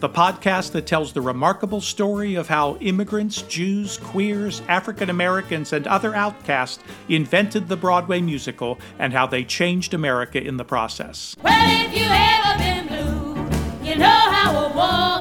the podcast that tells the remarkable story of how immigrants, Jews, queers, African Americans, and other outcasts invented the Broadway musical and how they changed America in the process. Well,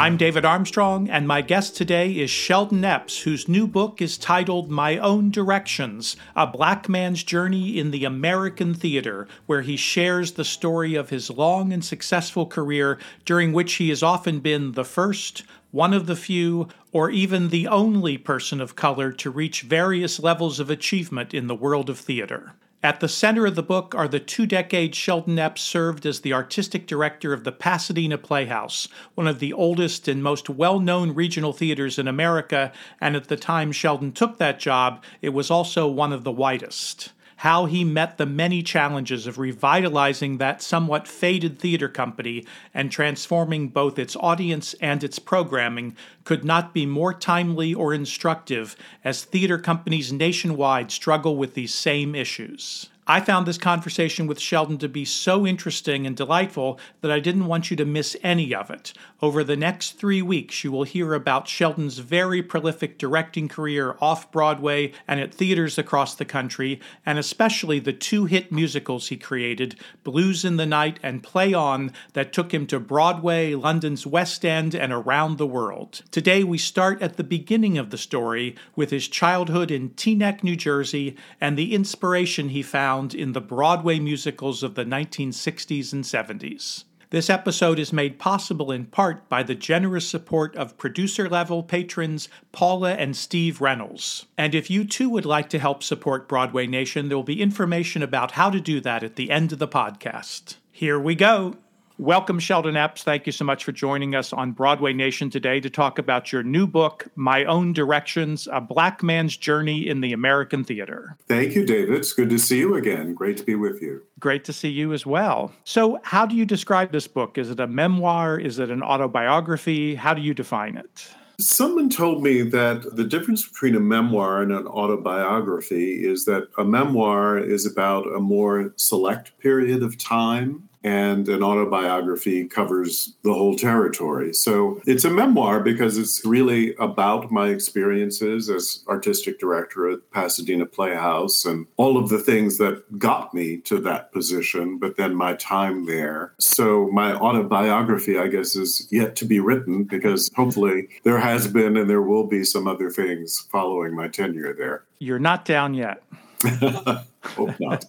I'm David Armstrong, and my guest today is Sheldon Epps, whose new book is titled My Own Directions A Black Man's Journey in the American Theater, where he shares the story of his long and successful career, during which he has often been the first, one of the few, or even the only person of color to reach various levels of achievement in the world of theater. At the center of the book are the two decades Sheldon Epps served as the artistic director of the Pasadena Playhouse, one of the oldest and most well known regional theaters in America, and at the time Sheldon took that job, it was also one of the whitest. How he met the many challenges of revitalizing that somewhat faded theater company and transforming both its audience and its programming could not be more timely or instructive as theater companies nationwide struggle with these same issues. I found this conversation with Sheldon to be so interesting and delightful that I didn't want you to miss any of it. Over the next three weeks, you will hear about Sheldon's very prolific directing career off Broadway and at theaters across the country, and especially the two hit musicals he created, Blues in the Night and Play On, that took him to Broadway, London's West End, and around the world. Today, we start at the beginning of the story with his childhood in Teaneck, New Jersey, and the inspiration he found in the Broadway musicals of the 1960s and 70s. This episode is made possible in part by the generous support of producer level patrons Paula and Steve Reynolds. And if you too would like to help support Broadway Nation, there will be information about how to do that at the end of the podcast. Here we go. Welcome, Sheldon Epps. Thank you so much for joining us on Broadway Nation today to talk about your new book, My Own Directions A Black Man's Journey in the American Theater. Thank you, David. It's good to see you again. Great to be with you. Great to see you as well. So, how do you describe this book? Is it a memoir? Is it an autobiography? How do you define it? Someone told me that the difference between a memoir and an autobiography is that a memoir is about a more select period of time and an autobiography covers the whole territory. So it's a memoir because it's really about my experiences as artistic director at Pasadena Playhouse and all of the things that got me to that position, but then my time there. So my autobiography, I guess, is yet to be written because hopefully there has been and there will be some other things following my tenure there. You're not down yet. Hope not.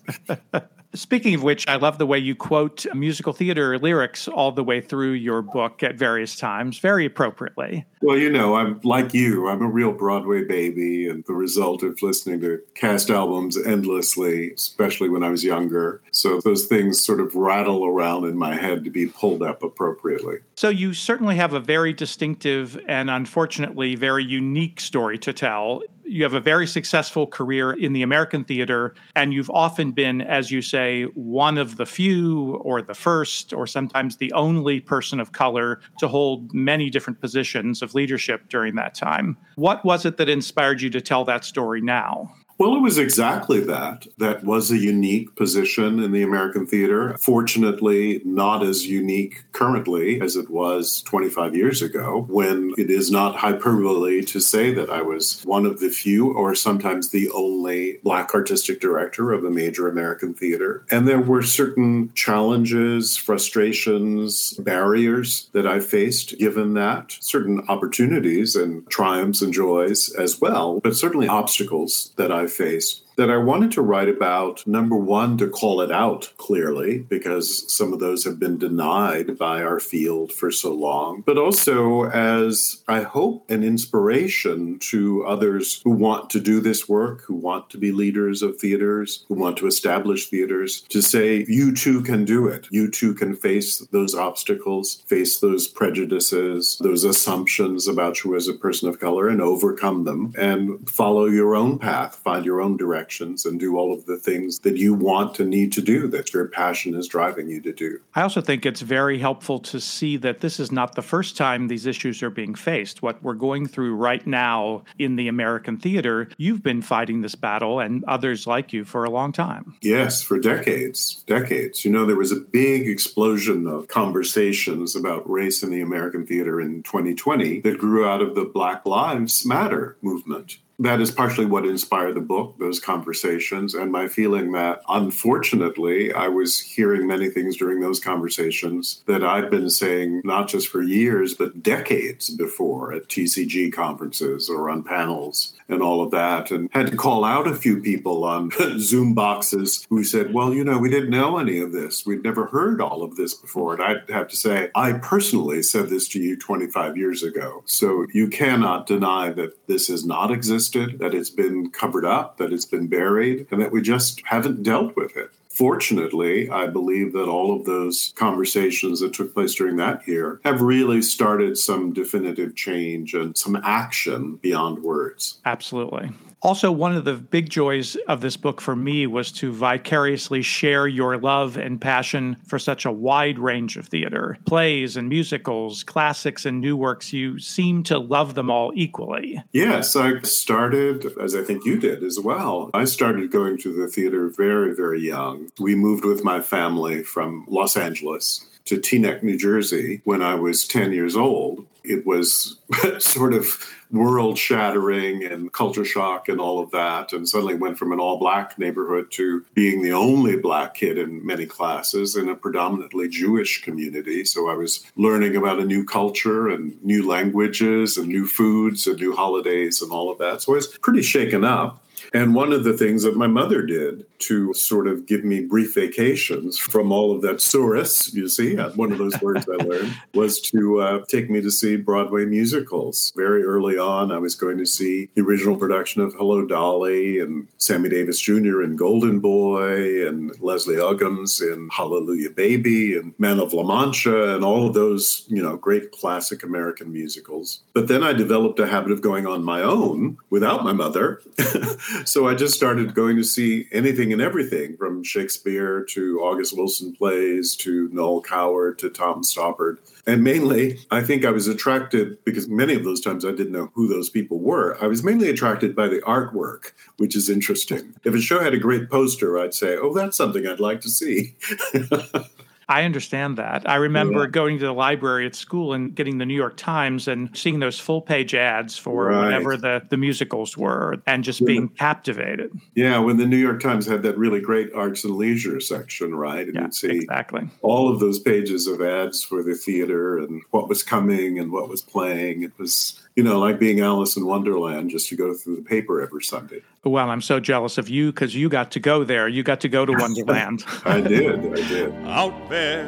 Speaking of which, I love the way you quote musical theater lyrics all the way through your book at various times, very appropriately. Well, you know, I'm like you, I'm a real Broadway baby, and the result of listening to cast albums endlessly, especially when I was younger. So those things sort of rattle around in my head to be pulled up appropriately. So you certainly have a very distinctive and unfortunately very unique story to tell you have a very successful career in the American theater, and you've often been, as you say, one of the few or the first or sometimes the only person of color to hold many different positions of leadership during that time. What was it that inspired you to tell that story now? Well, it was exactly that. That was a unique position in the American theater. Fortunately, not as unique currently as it was 25 years ago, when it is not hyperbole to say that I was one of the few, or sometimes the only, Black artistic director of a major American theater. And there were certain challenges, frustrations, barriers that I faced given that, certain opportunities and triumphs and joys as well, but certainly obstacles that I faced that I wanted to write about. Number one, to call it out clearly, because some of those have been denied by our field for so long, but also as I hope an inspiration to others who want to do this work, who want to be leaders of theaters, who want to establish theaters, to say, you too can do it. You too can face those obstacles, face those prejudices, those assumptions about you as a person of color, and overcome them and follow your own path, find your own direction directions and do all of the things that you want to need to do, that your passion is driving you to do. I also think it's very helpful to see that this is not the first time these issues are being faced. What we're going through right now in the American theater, you've been fighting this battle and others like you for a long time. Yes, for decades, decades. You know, there was a big explosion of conversations about race in the American theater in 2020 that grew out of the Black Lives Matter movement that is partially what inspired the book, those conversations, and my feeling that unfortunately I was hearing many things during those conversations that I've been saying not just for years, but decades before at TCG conferences or on panels and all of that, and had to call out a few people on Zoom boxes who said, Well, you know, we didn't know any of this. We'd never heard all of this before. And I'd have to say, I personally said this to you 25 years ago. So you cannot deny that this has not existed, that it's been covered up, that it's been buried, and that we just haven't dealt with it. Fortunately, I believe that all of those conversations that took place during that year have really started some definitive change and some action beyond words. Absolutely. Also, one of the big joys of this book for me was to vicariously share your love and passion for such a wide range of theater plays and musicals, classics and new works. You seem to love them all equally. Yes, I started, as I think you did as well. I started going to the theater very, very young. We moved with my family from Los Angeles to Teaneck, New Jersey when I was 10 years old. It was sort of world shattering and culture shock and all of that. And suddenly went from an all black neighborhood to being the only black kid in many classes in a predominantly Jewish community. So I was learning about a new culture and new languages and new foods and new holidays and all of that. So I was pretty shaken up. And one of the things that my mother did to sort of give me brief vacations from all of that source, you see, uh, one of those words I learned, was to uh, take me to see Broadway musicals. Very early on, I was going to see the original production of Hello Dolly and Sammy Davis Jr. in Golden Boy and Leslie Uggams in Hallelujah Baby and Man of La Mancha and all of those, you know, great classic American musicals. But then I developed a habit of going on my own without my mother. so I just started going to see anything and everything from Shakespeare to August Wilson plays to Noel Coward to Tom Stoppard. And mainly, I think I was attracted because many of those times I didn't know who those people were. I was mainly attracted by the artwork, which is interesting. If a show had a great poster, I'd say, oh, that's something I'd like to see. I understand that. I remember yeah. going to the library at school and getting the New York Times and seeing those full page ads for right. whatever the, the musicals were and just being captivated. Yeah, when the New York Times had that really great arts and leisure section, right? And yeah, you'd see exactly. all of those pages of ads for the theater and what was coming and what was playing. It was you know, like being Alice in Wonderland, just to go through the paper every Sunday. Well, I'm so jealous of you because you got to go there. You got to go to Wonderland. I did. I did. Out there,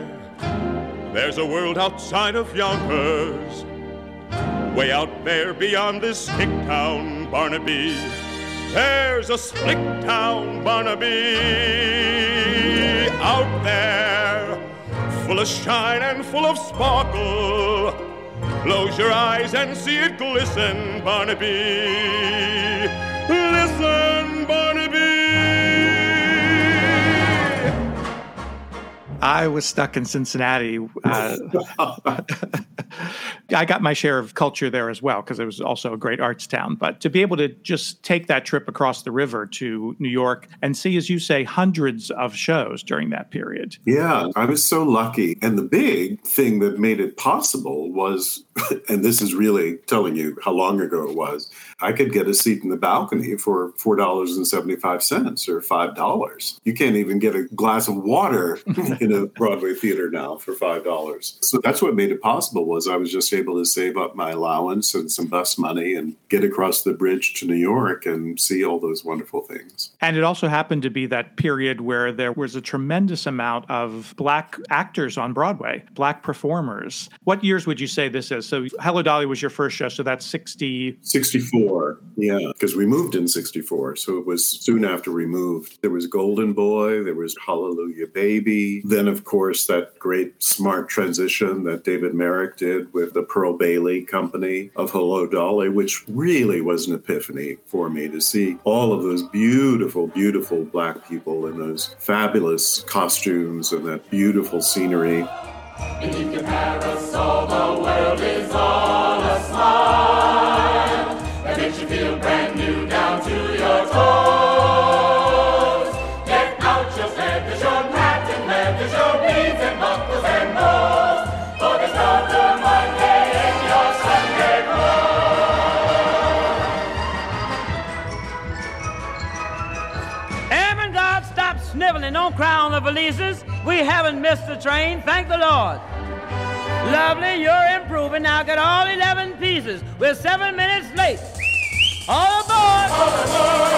there's a world outside of Yonkers. Way out there beyond this hick town, Barnaby. There's a slick town, Barnaby. Out there, full of shine and full of sparkle Close your eyes and see it glisten, Barnaby. Listen, Barnaby. I was stuck in Cincinnati. Uh, I got my share of culture there as well because it was also a great arts town. But to be able to just take that trip across the river to New York and see, as you say, hundreds of shows during that period. Yeah, I was so lucky. And the big thing that made it possible was, and this is really telling you how long ago it was, I could get a seat in the balcony for $4.75 or $5. You can't even get a glass of water in a Broadway theater now for $5. So that's what made it possible was I was just able to save up my allowance and some bus money and get across the bridge to New York and see all those wonderful things. And it also happened to be that period where there was a tremendous amount of black actors on Broadway, black performers. What years would you say this is? So Hello Dolly was your first show, so that's 60 64 64. Yeah, because we moved in 64. So it was soon after we moved. There was Golden Boy, there was Hallelujah Baby. Then, of course, that great smart transition that David Merrick did with the Pearl Bailey company of Hello Dolly, which really was an epiphany for me to see all of those beautiful, beautiful black people in those fabulous costumes and that beautiful scenery. Beneath your parasol, the world is all a smile makes you feel brand new down to your toes. Sniveling. Don't cry on the valises. We haven't missed the train, thank the Lord. Lovely, you're improving. Now get all 11 pieces. We're seven minutes late. All aboard! All aboard!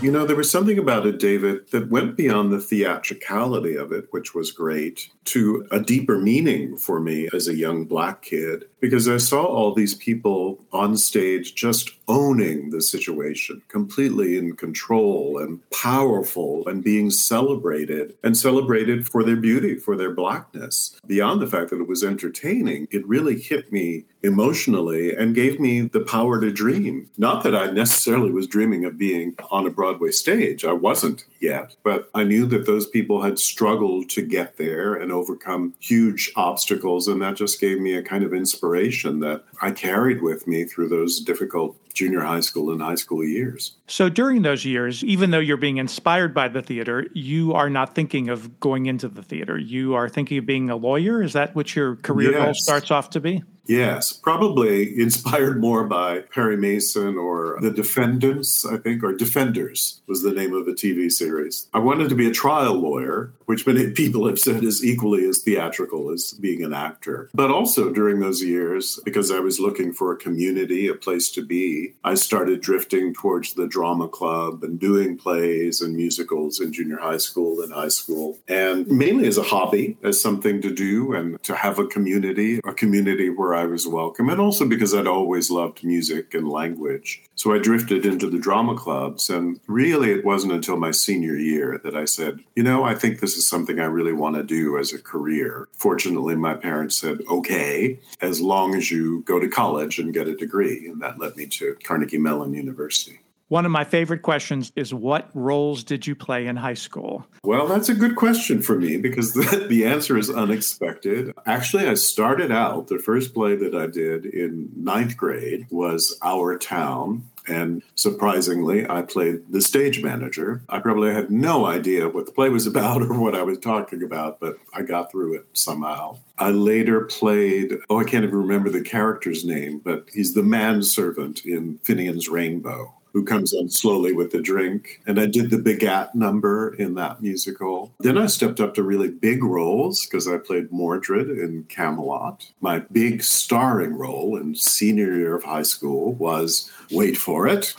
You know, there was something about it, David, that went beyond the theatricality of it, which was great, to a deeper meaning for me as a young black kid, because I saw all these people on stage just owning the situation, completely in control and powerful and being celebrated and celebrated for their beauty, for their blackness. Beyond the fact that it was entertaining, it really hit me emotionally and gave me the power to dream. Not that I necessarily was dreaming of being on a Broadway stage, I wasn't yet, but I knew that those people had struggled to get there and overcome huge obstacles. And that just gave me a kind of inspiration that I carried with me through those difficult junior high school and high school years. So during those years, even though you're being inspired by the theater, you are not thinking of going into the theater. You are thinking of being a lawyer. Is that what your career yes. goal starts off to be? Yes, probably inspired more by Perry Mason or The Defendants, I think, or Defenders was the name of the TV series. I wanted to be a trial lawyer, which many people have said is equally as theatrical as being an actor. But also during those years, because I was looking for a community, a place to be, I started drifting towards the drama club and doing plays and musicals in junior high school and high school. And mainly as a hobby, as something to do and to have a community, a community where I was welcome, and also because I'd always loved music and language. So I drifted into the drama clubs, and really it wasn't until my senior year that I said, you know, I think this is something I really want to do as a career. Fortunately, my parents said, okay, as long as you go to college and get a degree. And that led me to Carnegie Mellon University. One of my favorite questions is what roles did you play in high school? Well, that's a good question for me because the, the, answer is unexpected. Actually, I started out, the first play that I did in ninth grade was Our Town. And surprisingly, I played the stage manager. I probably had no idea what the play was about or what I was talking about, but I got through it somehow. I later played, oh, I can't even remember the character's name, but he's the manservant in Finian's Rainbow who comes in slowly with the drink. And I did the Begat number in that musical. Then I stepped up to really big roles because I played Mordred in Camelot. My big starring role in senior year of high school was, wait for it,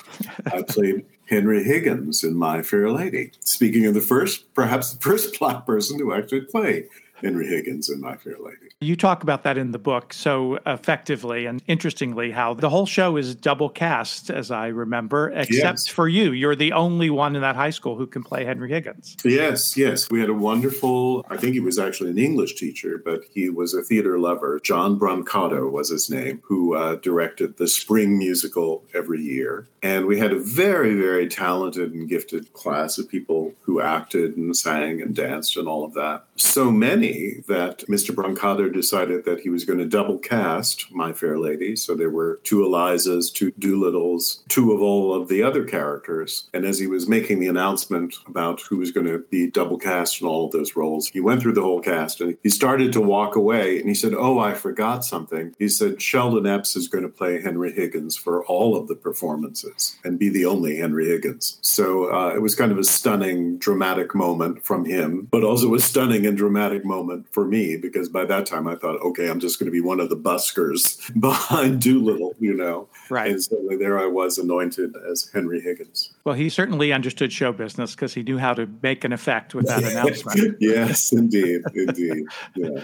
I played Henry Higgins in My Fair Lady. Speaking of the first, perhaps the first black person to actually play Henry Higgins and My Fair Lady. You talk about that in the book so effectively and interestingly, how the whole show is double cast, as I remember, except Yes. for you. You're the only one in that high school who can play Henry Higgins. Yes, yes. We had a wonderful, I think he was actually an English teacher, but he was a theater lover. John Brancato was his name, who uh, directed the spring musical every year. And we had a very, very talented and gifted class of people who acted and sang and danced and all of that. So many that Mr. Brancato decided that he was going to double cast My Fair Lady. So there were two Elizas, two Doolittles, two of all of the other characters. And as he was making the announcement about who was going to be double cast in all of those roles, he went through the whole cast and he started to walk away and he said, Oh, I forgot something. He said, Sheldon Epps is going to play Henry Higgins for all of the performances and be the only Henry Higgins. So uh, it was kind of a stunning, dramatic moment from him, but also a stunning and dramatic moment for me because by that time I thought, okay, I'm just going to be one of the buskers behind Doolittle, you know. Right. And so there I was anointed as Henry Higgins. Well, he certainly understood show business because he knew how to make an effect with that announcement. yes, indeed, indeed. Yeah.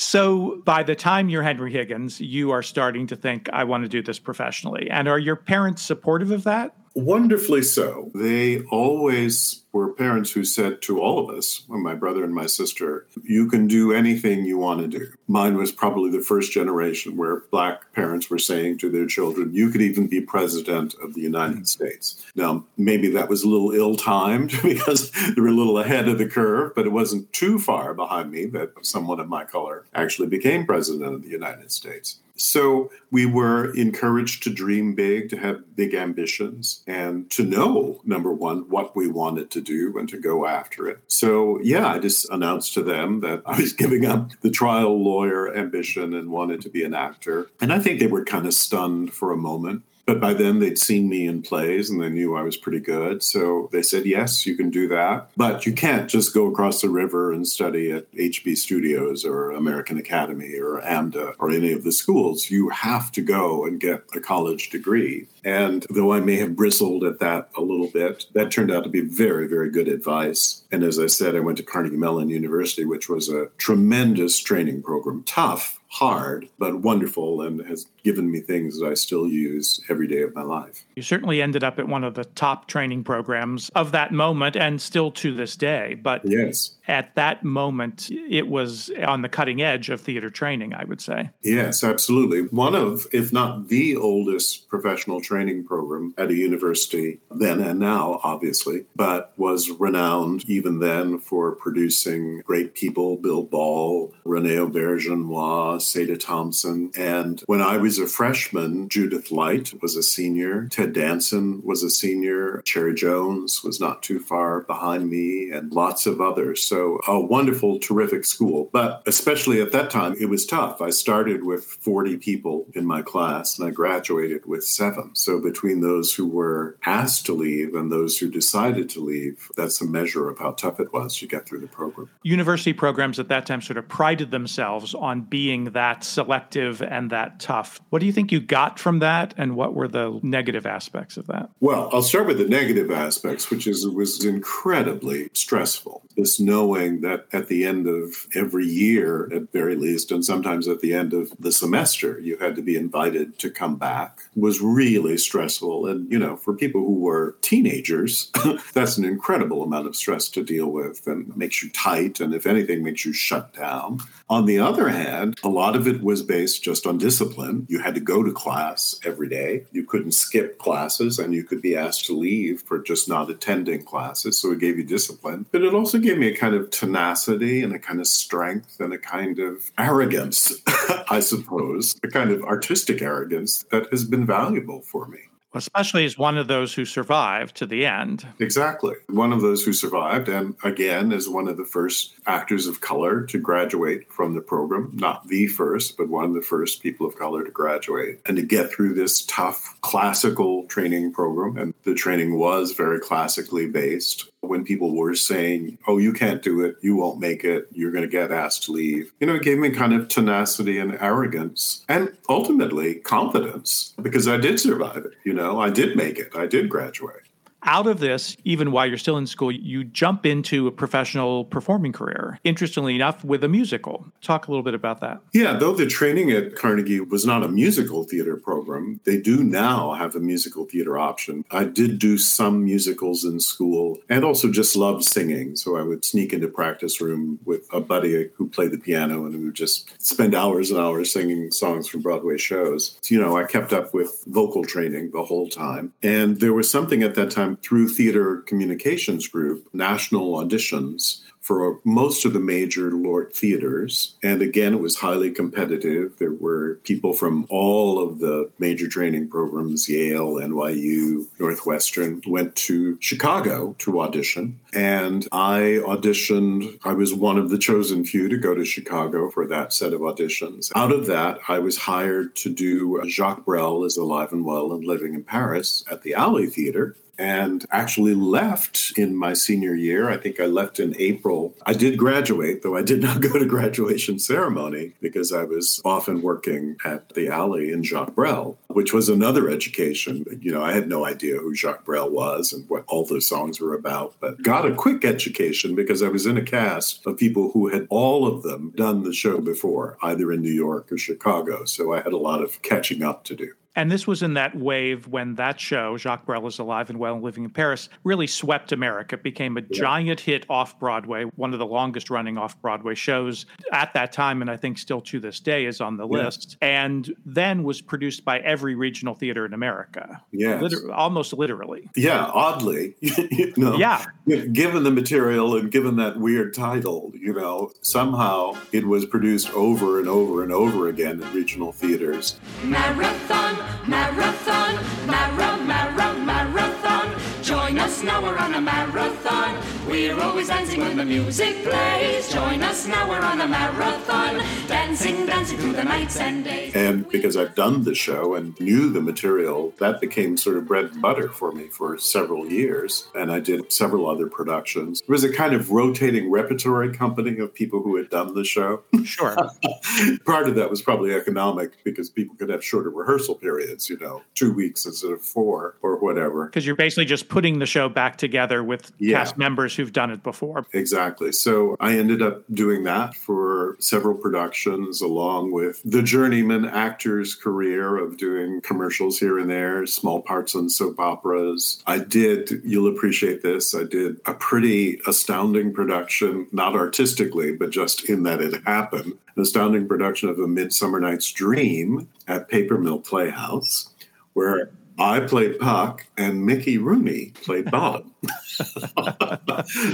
So by the time you're Henry Higgins, you are starting to think, I want to do this professionally. And are your parents supportive of that? Wonderfully so. They always were parents who said to all of us, my brother and my sister, you can do anything you want to do. Mine was probably the first generation where black parents were saying to their children, you could even be president of the United mm-hmm. States. Now, maybe that was a little ill timed because they were a little ahead of the curve, but it wasn't too far behind me that someone of my color actually became president of the United States. So we were encouraged to dream big, to have big ambitions, and to know, number one, what we wanted to do and to go after it. So, yeah, I just announced to them that I was giving up the trial lawyer ambition and wanted to be an actor. And I think they were kind of stunned for a moment. But by then they'd seen me in plays and they knew I was pretty good. So they said, yes, you can do that. But you can't just go across the river and study at HB Studios or American Academy or AMDA or any of the schools. You have to go and get a college degree. And though I may have bristled at that a little bit, that turned out to be very, very good advice. And as I said, I went to Carnegie Mellon University, which was a tremendous training program, tough hard, but wonderful, and has given me things that I still use every day of my life. You certainly ended up at one of the top training programs of that moment and still to this day. But yes. At that moment, it was on the cutting edge of theater training, I would say. Yes, absolutely. One of, if not the oldest professional training program at a university then and now, obviously, but was renowned even then for producing great people Bill Ball, Rene Auberjonois, Sada Thompson. And when I was a freshman, Judith Light was a senior, Ted Danson was a senior, Cherry Jones was not too far behind me, and lots of others. So a wonderful, terrific school. But especially at that time, it was tough. I started with 40 people in my class and I graduated with seven. So between those who were asked to leave and those who decided to leave, that's a measure of how tough it was to get through the program. University programs at that time sort of prided themselves on being that selective and that tough. What do you think you got from that, and what were the negative aspects of that? Well, I'll start with the negative aspects, which is it was incredibly stressful. This knowing that at the end of every year, at very least, and sometimes at the end of the semester, you had to be invited to come back was really stressful. And, you know, for people who were teenagers, that's an incredible amount of stress to deal with and makes you tight. And if anything, makes you shut down. On the other hand, a lot of it was based just on discipline. You had to go to class every day. You couldn't skip classes and you could be asked to leave for just not attending classes. So it gave you discipline. But it also gave me a kind of tenacity and a kind of strength and a kind of arrogance, I suppose, a kind of artistic arrogance that has been valuable for me. Especially as one of those who survived to the end. Exactly. One of those who survived, and again, as one of the first actors of color to graduate from the program. Not the first, but one of the first people of color to graduate and to get through this tough classical training program. And the training was very classically based. When people were saying, oh, you can't do it, you won't make it, you're going to get asked to leave, you know, it gave me kind of tenacity and arrogance and ultimately confidence because I did survive it. You know, I did make it, I did graduate. Out of this, even while you're still in school, you jump into a professional performing career. Interestingly enough, with a musical. Talk a little bit about that. Yeah, though the training at Carnegie was not a musical theater program, they do now have a musical theater option. I did do some musicals in school and also just loved singing. So I would sneak into practice room with a buddy who played the piano and we would just spend hours and hours singing songs from Broadway shows. So, you know, I kept up with vocal training the whole time. And there was something at that time through Theater Communications Group, national auditions for most of the major LORT theaters. And again, it was highly competitive. There were people from all of the major training programs Yale, NYU, Northwestern went to Chicago to audition. And I auditioned, I was one of the chosen few to go to Chicago for that set of auditions. Out of that, I was hired to do Jacques Brel is Alive and Well and Living in Paris at the Alley Theater and actually left in my senior year. I think I left in April. I did graduate, though I did not go to graduation ceremony because I was often working at the alley in Jacques Brel, which was another education. You know, I had no idea who Jacques Brel was and what all the songs were about, but got a quick education because I was in a cast of people who had all of them done the show before, either in New York or Chicago. So I had a lot of catching up to do. And this was in that wave when that show, Jacques Brel is Alive and Well and Living in Paris, really swept America. It became a yeah. giant hit off Broadway, one of the longest running off Broadway shows at that time, and I think still to this day is on the yeah. list. And then was produced by every regional theater in America. Yeah. Liter- almost literally. Yeah, oddly. you know, yeah. Given the material and given that weird title, you know, somehow it was produced over and over and over again in regional theaters. Marathon marathon, mara, mara, marathon. Join us now, we're on a marathon. We're always dancing when the music plays. Join us now, we're on a marathon. Dancing, dancing through the nights and days. And because I've done the show and knew the material, that became sort of bread and butter for me for several years. And I did several other productions. It was a kind of rotating repertory company of people who had done the show. Sure. Part of that was probably economic because people could have shorter rehearsal periods, you know, two weeks instead of four or whatever. Because you're basically just putting the show back together with yeah. cast members who've done it before. Exactly. So I ended up doing that for several productions, along with the journeyman actor's career of doing commercials here and there, small parts on soap operas. I did, you'll appreciate this, I did a pretty astounding production, not artistically, but just in that it happened, an astounding production of A Midsummer Night's Dream at Paper Mill Playhouse where I played Puck and Mickey Rooney played Bottom.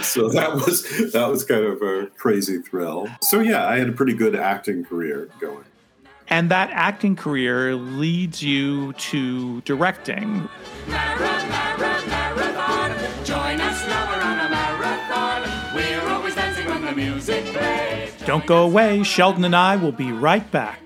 so that was that was kind of a crazy thrill. So yeah, I had a pretty good acting career going. And that acting career leads you to directing. Marathon, marathon, Join us now, we're on a marathon. We're always dancing when the music plays. Don't go away. Sheldon and I will be right back.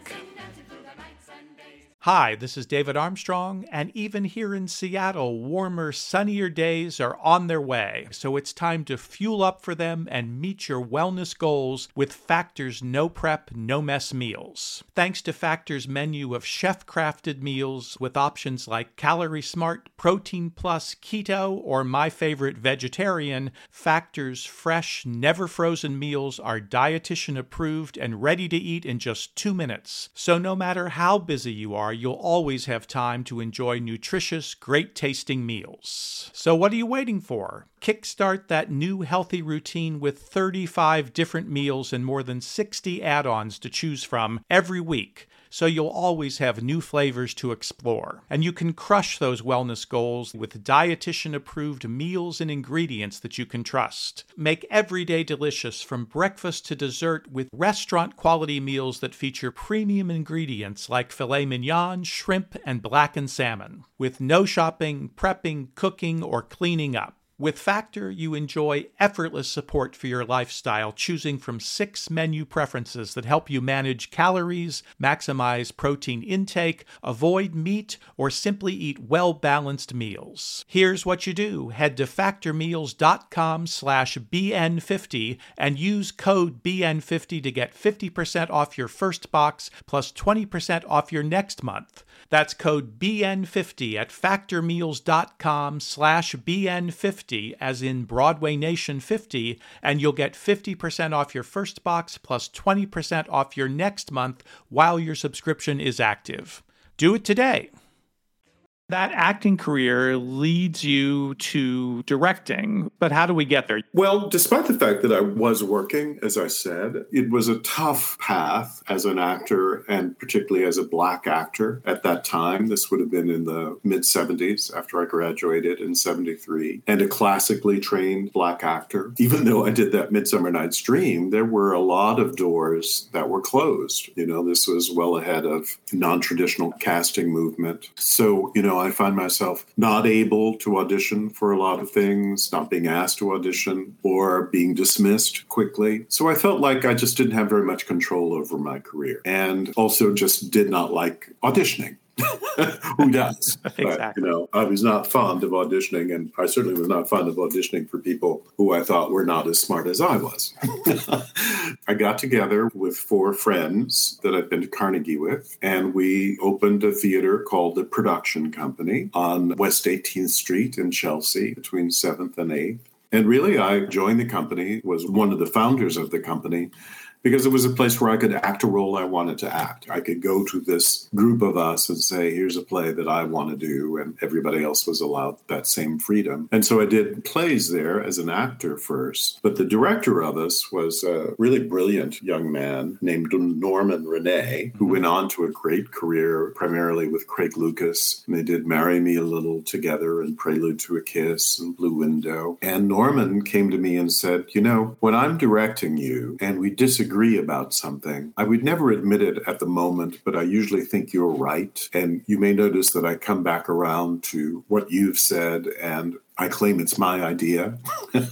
Hi, this is David Armstrong, and even here in Seattle, warmer, sunnier days are on their way. So it's time to fuel up for them and meet your wellness goals with Factor's no prep, no mess meals. Thanks to Factor's menu of chef crafted meals with options like Calorie Smart, Protein Plus, Keto, or my favorite, Vegetarian, Factor's fresh, never frozen meals are dietitian approved and ready to eat in just two minutes. So no matter how busy you are, you'll always have time to enjoy nutritious, great tasting meals. So, what are you waiting for? Kickstart that new healthy routine with 35 different meals and more than 60 add ons to choose from every week so you'll always have new flavors to explore. And you can crush those wellness goals with dietitian approved meals and ingredients that you can trust. Make every day delicious from breakfast to dessert with restaurant quality meals that feature premium ingredients like filet mignon, shrimp, and blackened salmon, with no shopping, prepping, cooking, or cleaning up. With Factor, you enjoy effortless support for your lifestyle, choosing from six menu preferences that help you manage calories, maximize protein intake, avoid meat, or simply eat well-balanced meals. Here's what you do. Head to factormeals.com slash BN50 and use code BN50 to get 50% off your first box plus 20% off your next month. That's code BN50 at factormeals.com slash BN50, as in Broadway Nation 50, and you'll get 50% off your first box plus 20% off your next month while your subscription is active. Do it today. That acting career leads you to directing, but how do we get there? Well, despite the fact that I was working, as I said, it was a tough path as an actor and particularly as a black actor at that time. This would have been in the mid 70s after I graduated in 73, and a classically trained black actor. Even though I did that Midsummer Night's Dream, there were a lot of doors that were closed. You know, this was well ahead of non traditional casting movement. So, you know, I find myself not able to audition for a lot of things, not being asked to audition, or being dismissed quickly. So I felt like I just didn't have very much control over my career and also just did not like auditioning. Who does? exactly. But, you know, I was not fond of auditioning, and I certainly was not fond of auditioning for people who I thought were not as smart as I was. I got together with four friends that I've been to Carnegie with, and we opened a theater called the Production Company on West 18th Street in Chelsea between 7th and 8th. And really, I joined the company, was one of the founders of the company because it was a place where I could act a role I wanted to act. I could go to this group of us and say, here's a play that I want to do, and everybody else was allowed that same freedom. And so I did plays there as an actor first. But the director of us was a really brilliant young man named Norman Rene, who mm-hmm. went on to a great career, primarily with Craig Lucas. And they did Marry Me a Little together and Prelude to a Kiss and Blue Window. And Norman came to me and said, You know, when I'm directing you and we disagree, disagree about something, I would never admit it at the moment, but I usually think you're right. And you may notice that I come back around to what you've said and I claim it's my idea,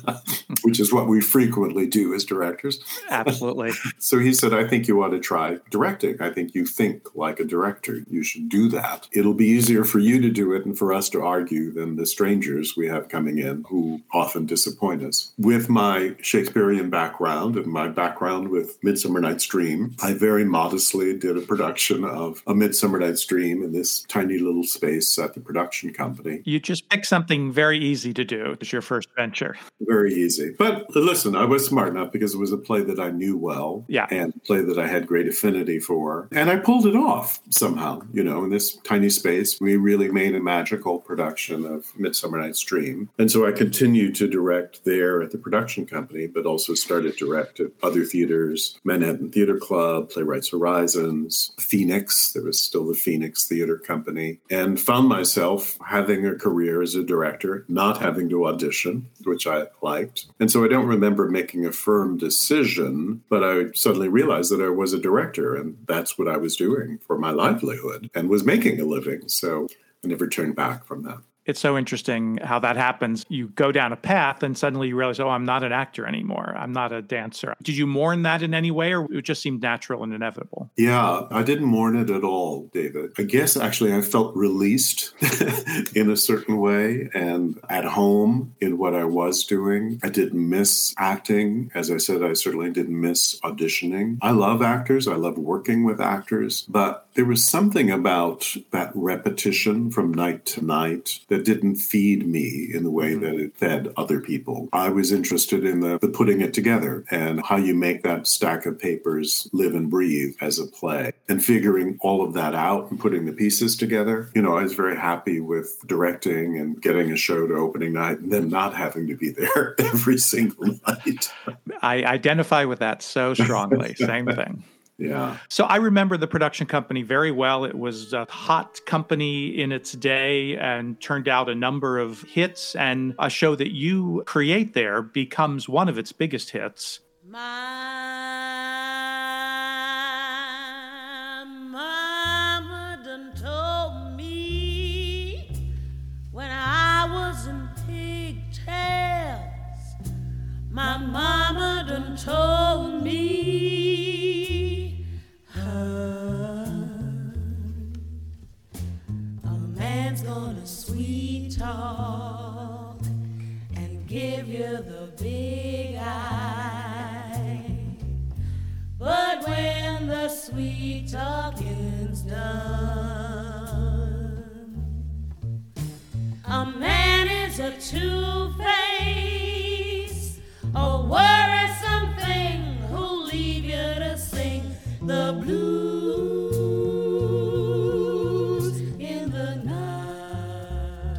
which is what we frequently do as directors. Absolutely. so he said, I think you ought to try directing. I think you think like a director. You should do that. It'll be easier for you to do it and for us to argue than the strangers we have coming in who often disappoint us. With my Shakespearean background and my background with Midsummer Night's Dream, I very modestly did a production of A Midsummer Night's Dream in this tiny little space at the production company. You just picked something very easy easy to do. It's your first venture. Very easy. But listen, I was smart enough because it was a play that I knew well. Yeah. And a play that I had great affinity for. And I pulled it off somehow, you know, in this tiny space. We really made a magical production of Midsummer Night's Dream. And so I continued to direct there at the production company, but also started direct at other theaters, Manhattan Theater Club, Playwrights Horizons, Phoenix. There was still the Phoenix Theater Company, and found myself having a career as a director, not not having to audition, which I liked. And so I don't remember making a firm decision, but I suddenly realized that I was a director and that's what I was doing for my livelihood and was making a living. So I never turned back from that it's so interesting how that happens. You go down a path and suddenly you realize, oh, I'm not an actor anymore. I'm not a dancer. Did you mourn that in any way or it just seemed natural and inevitable? Yeah, I didn't mourn it at all, David. I guess actually I felt released in a certain way and at home in what I was doing. I didn't miss acting. As I said, I certainly didn't miss auditioning. I love actors, I love working with actors, but there was something about that repetition from night to night didn't feed me in the way mm-hmm. that it fed other people. I was interested in the, the putting it together and how you make that stack of papers live and breathe as a play and figuring all of that out and putting the pieces together. You know, I was very happy with directing and getting a show to opening night and then not having to be there every single night. I identify with that so strongly. Same thing. Yeah. So I remember the production company very well. It was a hot company in its day and turned out a number of hits. And a show that you create there becomes one of its biggest hits. My mama done told me when I was in pigtails. My mama done told me. give you the big eye. But when the sweet talking's done, a man is a two face, a worrisome thing who'll leave you to sing the blues.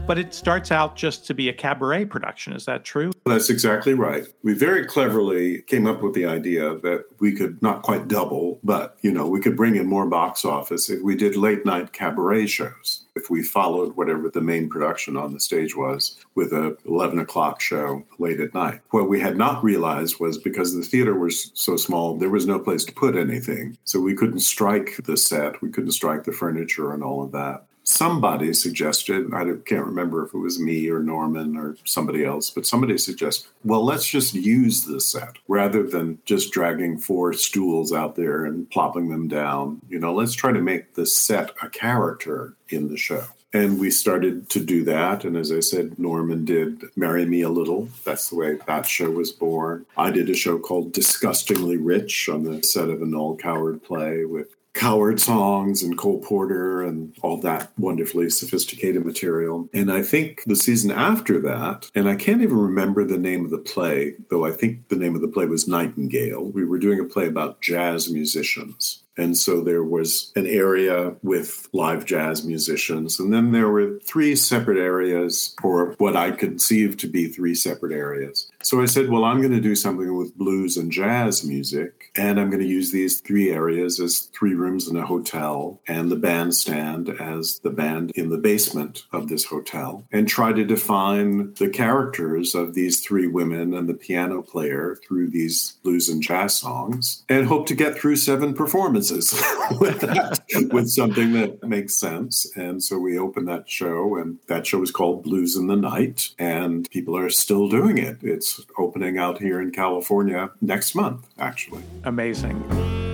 But it starts out just to be a cabaret production. Is that true? That's exactly right. We very cleverly came up with the idea that we could not quite double, but you know, we could bring in more box office if we did late night cabaret shows. If we followed whatever the main production on the stage was with a 11 o'clock show late at night. What we had not realized was because the theater was so small, there was no place to put anything. So we couldn't strike the set, we couldn't strike the furniture and all of that somebody suggested, I can't remember if it was me or Norman or somebody else, but somebody suggested, well, let's just use the set rather than just dragging four stools out there and plopping them down. You know, let's try to make the set a character in the show. And we started to do that. And as I said, Norman did Marry Me a Little. That's the way that show was born. I did a show called Disgustingly Rich on the set of a Noel Coward play with Coward songs and Cole Porter and all that wonderfully sophisticated material. And I think the season after that, and I can't even remember the name of the play, though I think the name of the play was Nightingale. We were doing a play about jazz musicians. And so there was an area with live jazz musicians. And then there were three separate areas, or what I conceived to be three separate areas. So I said, well, I'm going to do something with blues and jazz music. And I'm going to use these three areas as three rooms in a hotel and the bandstand as the band in the basement of this hotel and try to define the characters of these three women and the piano player through these blues and jazz songs and hope to get through seven performances with that, with something that makes sense. And so we opened that show, and that show is called Blues in the Night, and people are still doing it. It's opening out here in California next month, actually. Amazing.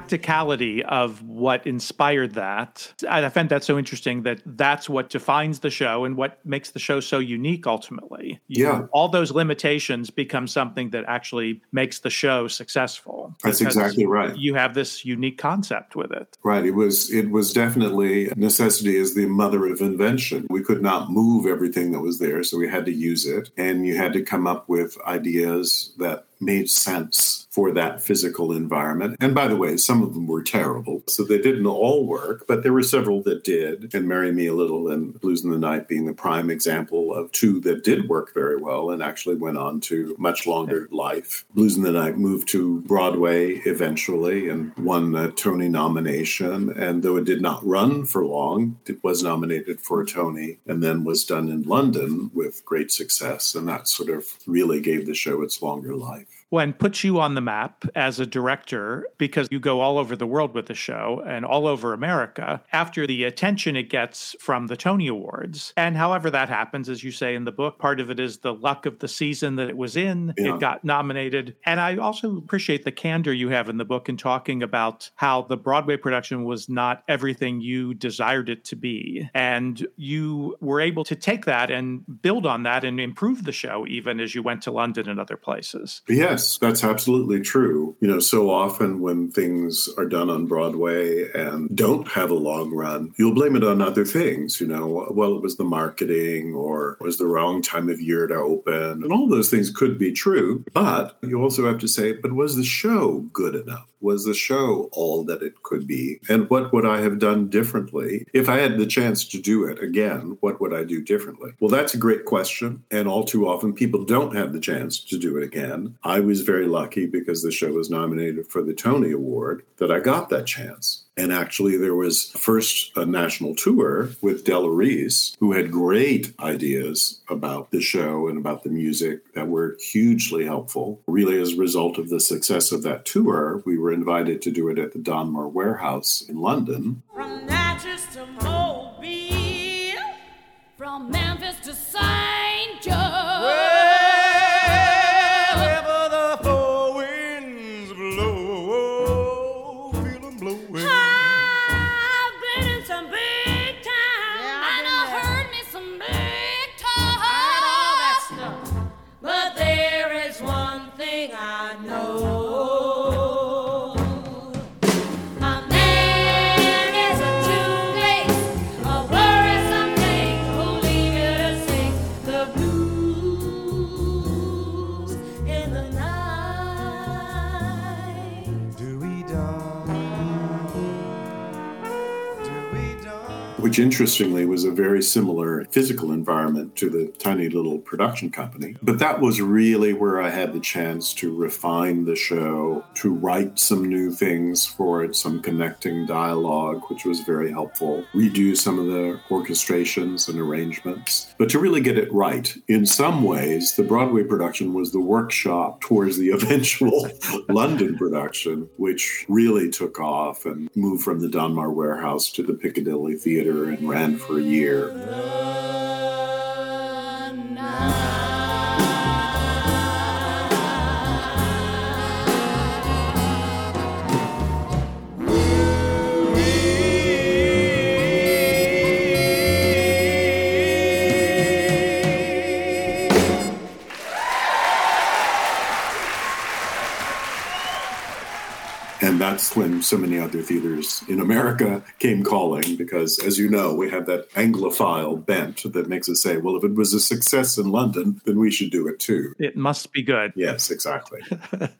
Practicality of what inspired that i find that so interesting that that's what defines the show and what makes the show so unique ultimately You- Yeah. all those limitations become something that actually makes the show successful That's exactly right. you have this unique concept with it Right. It was it was definitely necessity is the mother of invention. We could not move everything that was there, so we had to use it. And you had to come up with ideas that made sense for that physical environment. And by the way, some of them were terrible. So they didn't all work, but there were several that did. And Marry Me a Little and Blues in the Night being the prime example of two that did work very well and actually went on to much longer life. Blues in the Night moved to Broadway eventually and won a Tony nomination. And though it did not run for long, it was nominated for a Tony and then was done in London with great success. And that sort of really gave the show its longer life. When puts you on the map as a director because you go all over the world with the show and all over America after the attention it gets from the Tony Awards. And however that happens, as you say in the book, part of it is the luck of the season that it was in. Yeah. It got nominated. And I also appreciate the candor you have in the book in talking about how the Broadway production was not everything you desired it to be. And you were able to take that and build on that and improve the show even as you went to London and other places. Yes, that's absolutely true. You know, so often when things are done on Broadway and don't have a long run, you'll blame it on other things. You know, well, it was the marketing or it was the wrong time of year to open. And all those things could be true. But you also have to say, but was the show good enough? Was the show all that it could be? And what would I have done differently? If I had the chance to do it again, what would I do differently? Well, that's a great question. And all too often, people don't have the chance to do it again. I would was very lucky because the show was nominated for the Tony Award that I got that chance. And actually, there was first a national tour with Della Reese, who had great ideas about the show and about the music that were hugely helpful. Really, as a result of the success of that tour, we were invited to do it at the Donmar Warehouse in London. From Natchez to Mobile, from Memphis to St. which interestingly was a very similar physical environment to the tiny little production company. But that was really where I had the chance to refine the show, to write some new things for it, some connecting dialogue, which was very helpful, redo some of the orchestrations and arrangements, but to really get it right. In some ways, the Broadway production was the workshop towards the eventual London production, which really took off and moved from the Donmar Warehouse to the Piccadilly Theater and ran for a year. That's when so many other theaters in America came calling because, as you know, we have that Anglophile bent that makes us say, well, if it was a success in London, then we should do it too. It must be good. Yes, exactly.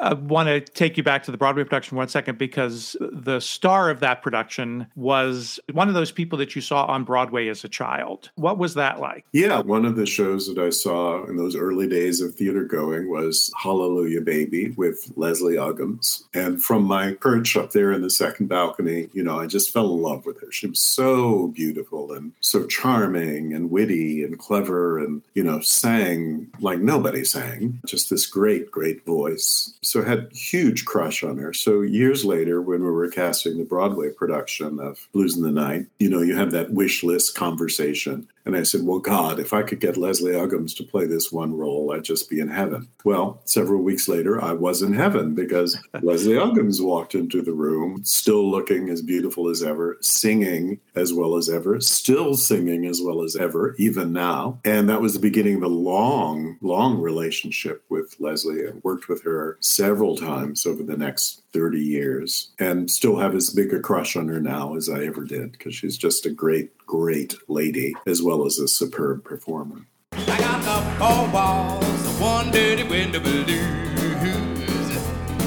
I want to take you back to the Broadway production one second because the star of that production was one of those people that you saw on Broadway as a child. What was that like? Yeah, one of the shows that I saw in those early days of theater going was Hallelujah Baby with Leslie Uggams. And from my perch up there in the second balcony, you know, I just fell in love with her. She was so beautiful and so charming and witty and clever and, you know, sang like nobody sang. Just this great, great voice so had huge crush on her. So years later, when we were casting the Broadway production of Blues in the Night, you know, you have that wish list conversation. And I said, Well, God, if I could get Leslie Uggams to play this one role, I'd just be in heaven. Well, several weeks later, I was in heaven because Leslie Uggams walked into the room, still looking as beautiful as ever, singing as well as ever, still singing as well as ever, even now. And that was the beginning of a long, long relationship with Leslie. I worked with her several times over the next 30 years and still have as big a crush on her now as I ever did because she's just a great, great lady as well as a superb performer. I got the four walls, one dirty window blues.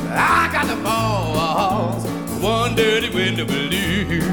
I got the four walls, one dirty window blues.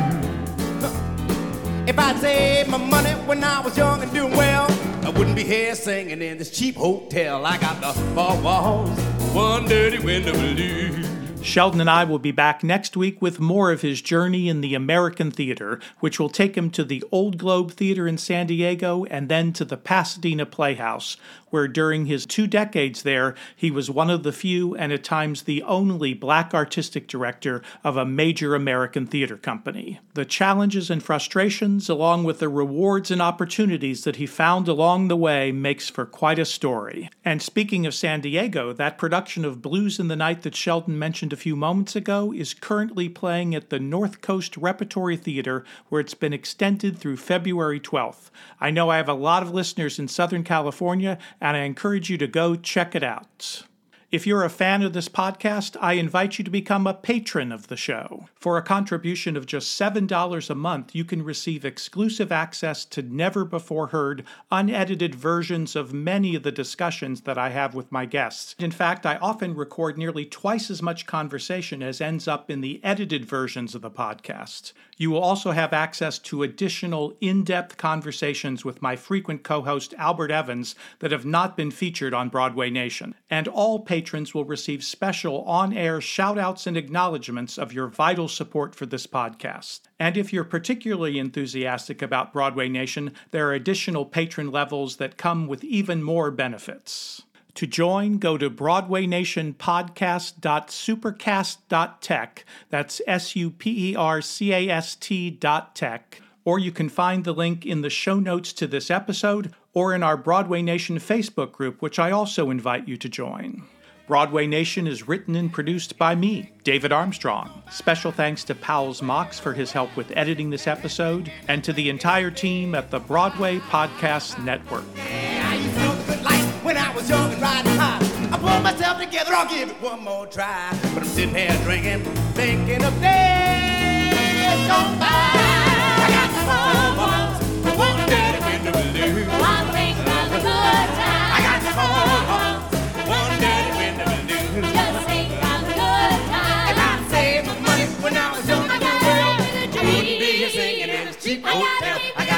If I'd saved my money when I was young and doing well, I wouldn't be here singing in this cheap hotel. I got the four walls, one dirty window blues. Sheldon and I will be back next week with more of his journey in the American theater, which will take him to the Old Globe Theater in San Diego and then to the Pasadena Playhouse, where during his two decades there, he was one of the few and at times the only black artistic director of a major American theater company. The challenges and frustrations, along with the rewards and opportunities that he found along the way, makes for quite a story. And speaking of San Diego, that production of Blues in the Night that Sheldon mentioned a few moments ago is currently playing at the North Coast Repertory Theater, where it's been extended through February 12th. I know I have a lot of listeners in Southern California, and I encourage you to go check it out. If you're a fan of this podcast, I invite you to become a patron of the show. For a contribution of just $7 a month, you can receive exclusive access to never before heard, unedited versions of many of the discussions that I have with my guests. In fact, I often record nearly twice as much conversation as ends up in the edited versions of the podcast. You will also have access to additional in depth conversations with my frequent co host Albert Evans that have not been featured on Broadway Nation. And all patrons will receive special on air shout outs and acknowledgments of your vital support for this podcast. And if you're particularly enthusiastic about Broadway Nation, there are additional patron levels that come with even more benefits. To join, go to BroadwayNationPodcast.supercast.tech. That's S U P E R C A S T dot tech. Or you can find the link in the show notes to this episode or in our Broadway Nation Facebook group, which I also invite you to join. Broadway Nation is written and produced by me, David Armstrong. Special thanks to Powell's Mox for his help with editing this episode, and to the entire team at the Broadway Podcast Network. when I myself together, I'll give it one more try. But I'm sitting here drinking, thinking of days gone by. I got cheap hotel. I got